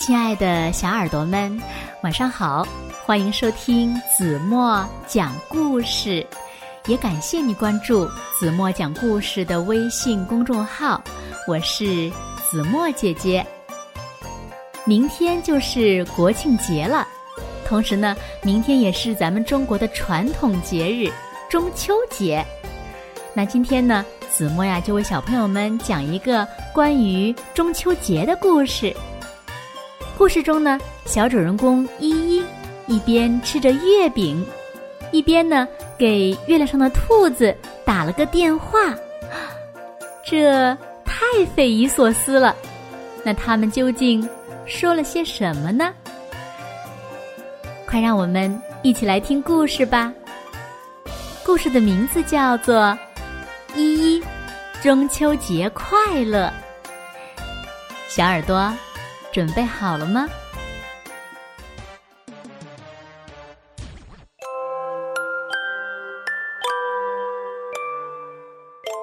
亲爱的小耳朵们，晚上好！欢迎收听子墨讲故事，也感谢你关注子墨讲故事的微信公众号。我是子墨姐姐。明天就是国庆节了，同时呢，明天也是咱们中国的传统节日中秋节。那今天呢，子墨呀就为小朋友们讲一个关于中秋节的故事。故事中呢，小主人公依依一边吃着月饼，一边呢给月亮上的兔子打了个电话，这太匪夷所思了。那他们究竟说了些什么呢？快让我们一起来听故事吧。故事的名字叫做《依依中秋节快乐》，小耳朵。准备好了吗？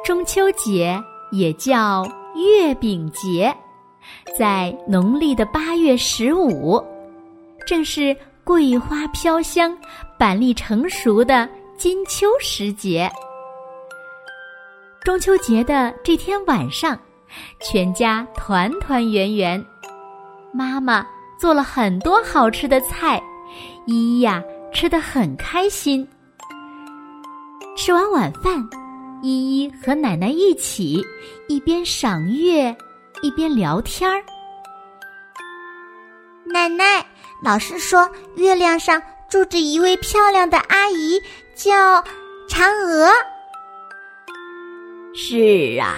中秋节也叫月饼节，在农历的八月十五，正是桂花飘香、板栗成熟的金秋时节。中秋节的这天晚上，全家团团圆圆。妈妈做了很多好吃的菜，依依呀吃的很开心。吃完晚饭，依依和奶奶一起一边赏月，一边聊天儿。奶奶，老师说月亮上住着一位漂亮的阿姨，叫嫦娥。是啊，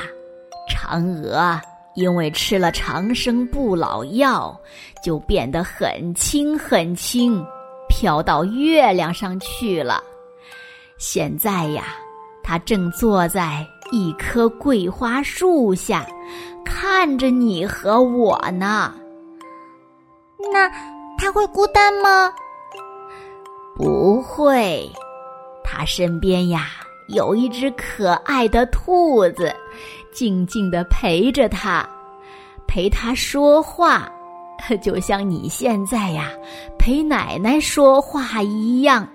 嫦娥。因为吃了长生不老药，就变得很轻很轻，飘到月亮上去了。现在呀，他正坐在一棵桂花树下，看着你和我呢。那他会孤单吗？不会，他身边呀有一只可爱的兔子。静静的陪着他，陪他说话，就像你现在呀陪奶奶说话一样。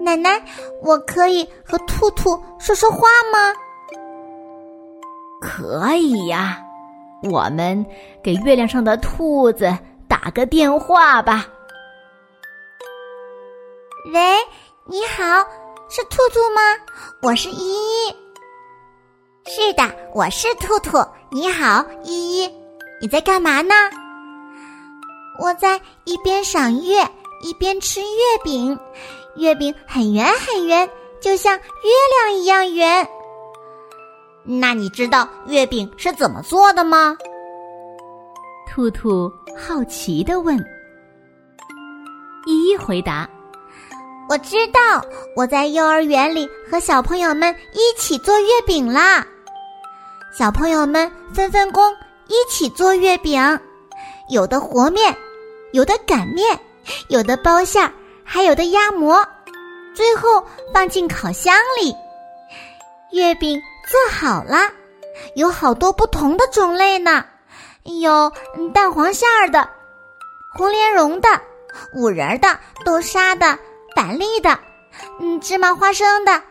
奶奶，我可以和兔兔说说话吗？可以呀，我们给月亮上的兔子打个电话吧。喂，你好，是兔兔吗？我是依依。是的，我是兔兔。你好，依依，你在干嘛呢？我在一边赏月，一边吃月饼。月饼很圆很圆，就像月亮一样圆。那你知道月饼是怎么做的吗？兔兔好奇的问。依依回答：“我知道，我在幼儿园里和小朋友们一起做月饼啦。”小朋友们分分工，一起做月饼，有的和面，有的擀面，有的包馅儿，还有的压模，最后放进烤箱里。月饼做好了，有好多不同的种类呢，有蛋黄馅儿的、红莲蓉的、五仁的、豆沙的、板栗的，嗯，芝麻花生的、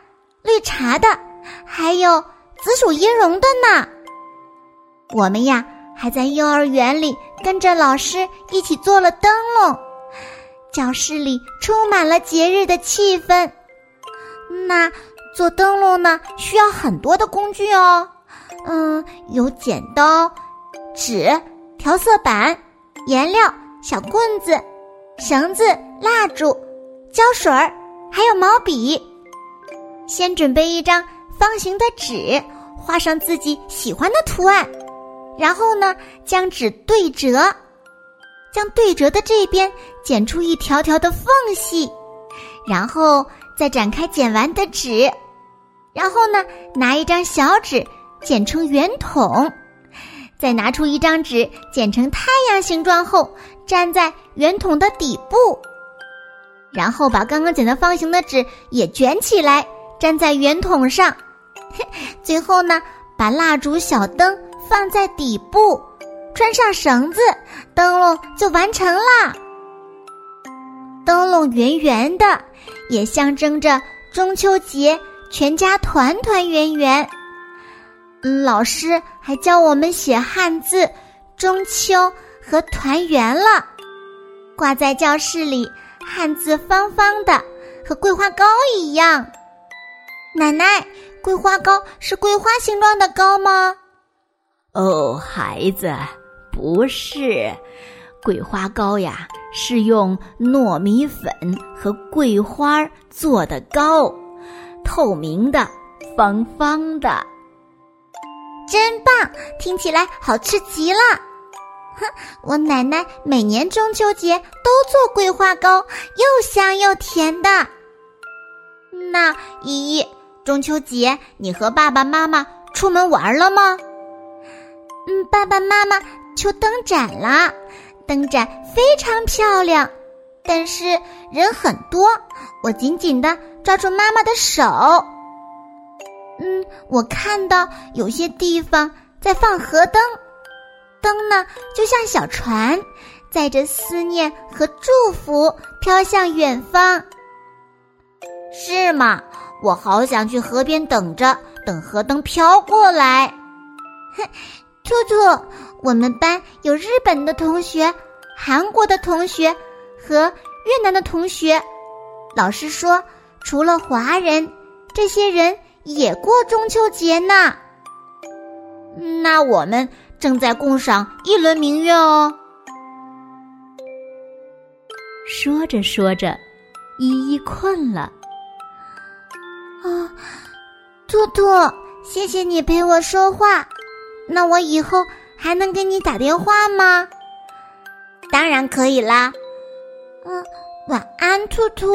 绿茶的，还有。紫薯椰蓉的呢，我们呀还在幼儿园里跟着老师一起做了灯笼，教室里充满了节日的气氛。那做灯笼呢需要很多的工具哦，嗯，有剪刀、纸、调色板、颜料、小棍子、绳子、蜡烛、胶水儿，还有毛笔。先准备一张方形的纸。画上自己喜欢的图案，然后呢，将纸对折，将对折的这边剪出一条条的缝隙，然后再展开剪完的纸，然后呢，拿一张小纸剪成圆筒，再拿出一张纸剪成太阳形状后，粘在圆筒的底部，然后把刚刚剪的方形的纸也卷起来，粘在圆筒上。最后呢，把蜡烛、小灯放在底部，穿上绳子，灯笼就完成了。灯笼圆圆的，也象征着中秋节全家团团圆圆。老师还教我们写汉字“中秋”和“团圆”了，挂在教室里，汉字方方的，和桂花糕一样。奶奶，桂花糕是桂花形状的糕吗？哦，孩子，不是，桂花糕呀，是用糯米粉和桂花做的糕，透明的，方方的。真棒，听起来好吃极了。哼，我奶奶每年中秋节都做桂花糕，又香又甜的。那依依，中秋节你和爸爸妈妈出门玩了吗？嗯，爸爸妈妈去灯展了，灯展非常漂亮，但是人很多，我紧紧的抓住妈妈的手。嗯，我看到有些地方在放河灯，灯呢就像小船，载着思念和祝福飘向远方。是吗？我好想去河边等着，等河灯飘过来。哼，兔兔，我们班有日本的同学、韩国的同学和越南的同学。老师说，除了华人，这些人。也过中秋节呢，那我们正在共赏一轮明月哦。说着说着，依依困了。啊，兔兔，谢谢你陪我说话。那我以后还能给你打电话吗？当然可以啦。嗯，晚安，兔兔。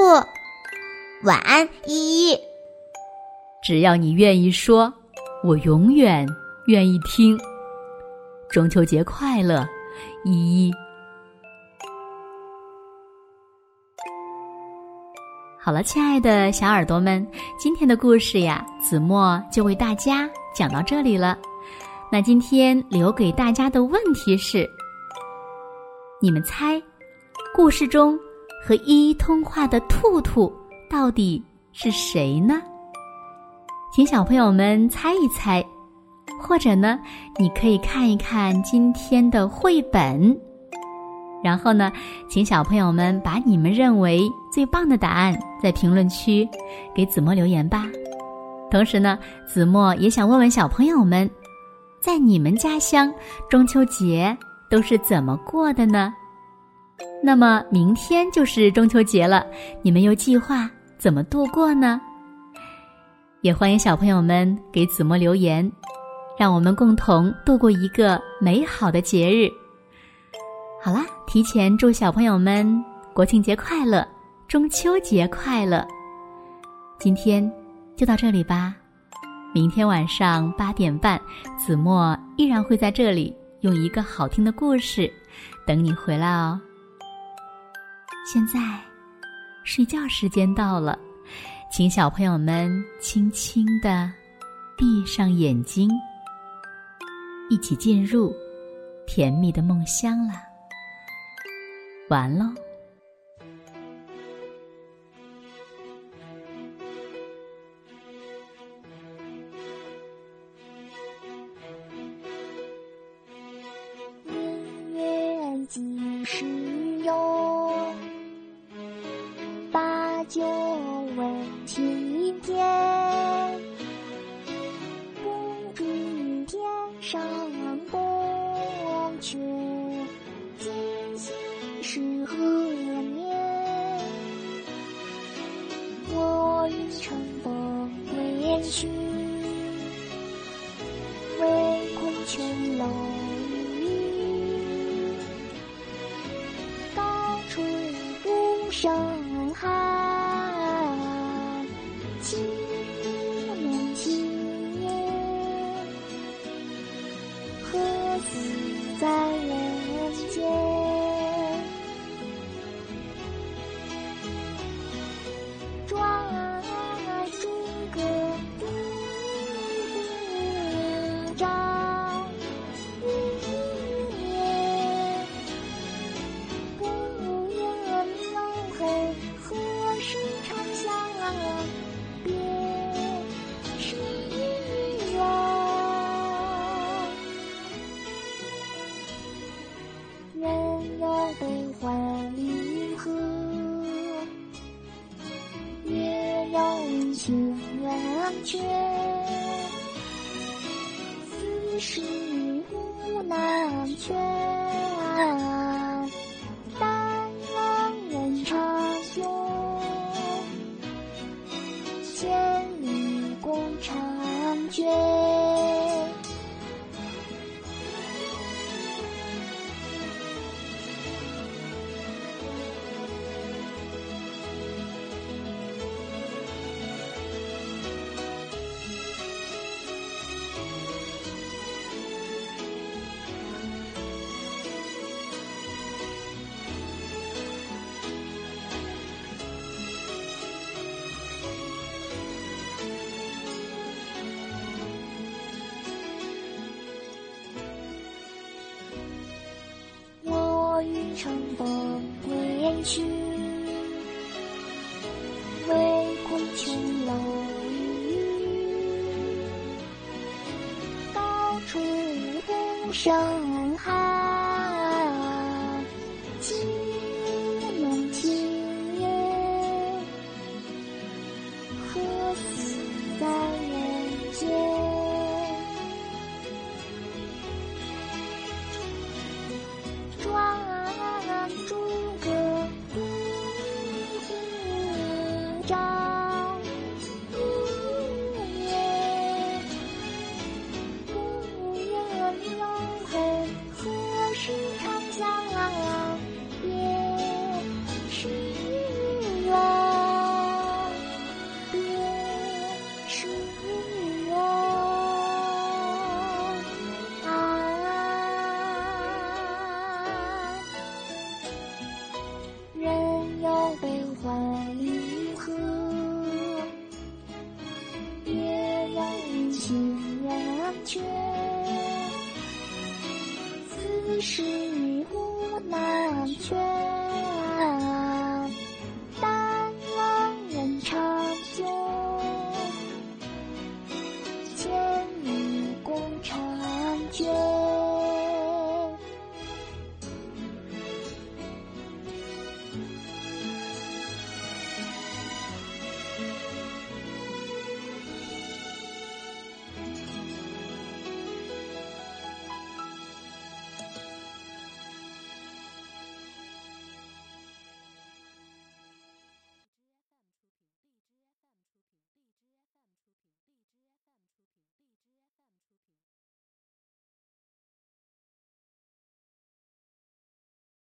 晚安，依依。只要你愿意说，我永远愿意听。中秋节快乐，依依。好了，亲爱的小耳朵们，今天的故事呀，子墨就为大家讲到这里了。那今天留给大家的问题是：你们猜，故事中和依依通话的兔兔到底是谁呢？请小朋友们猜一猜，或者呢，你可以看一看今天的绘本，然后呢，请小朋友们把你们认为最棒的答案在评论区给子墨留言吧。同时呢，子墨也想问问小朋友们，在你们家乡中秋节都是怎么过的呢？那么明天就是中秋节了，你们又计划怎么度过呢？也欢迎小朋友们给子墨留言，让我们共同度过一个美好的节日。好啦，提前祝小朋友们国庆节快乐，中秋节快乐！今天就到这里吧，明天晚上八点半，子墨依然会在这里用一个好听的故事等你回来哦。现在，睡觉时间到了。请小朋友们轻轻的闭上眼睛，一起进入甜蜜的梦乡啦！完喽。月几时有？把酒。问青不情缘却，此事无难全。乘风归去，唯恐琼楼玉宇，高处不胜。是。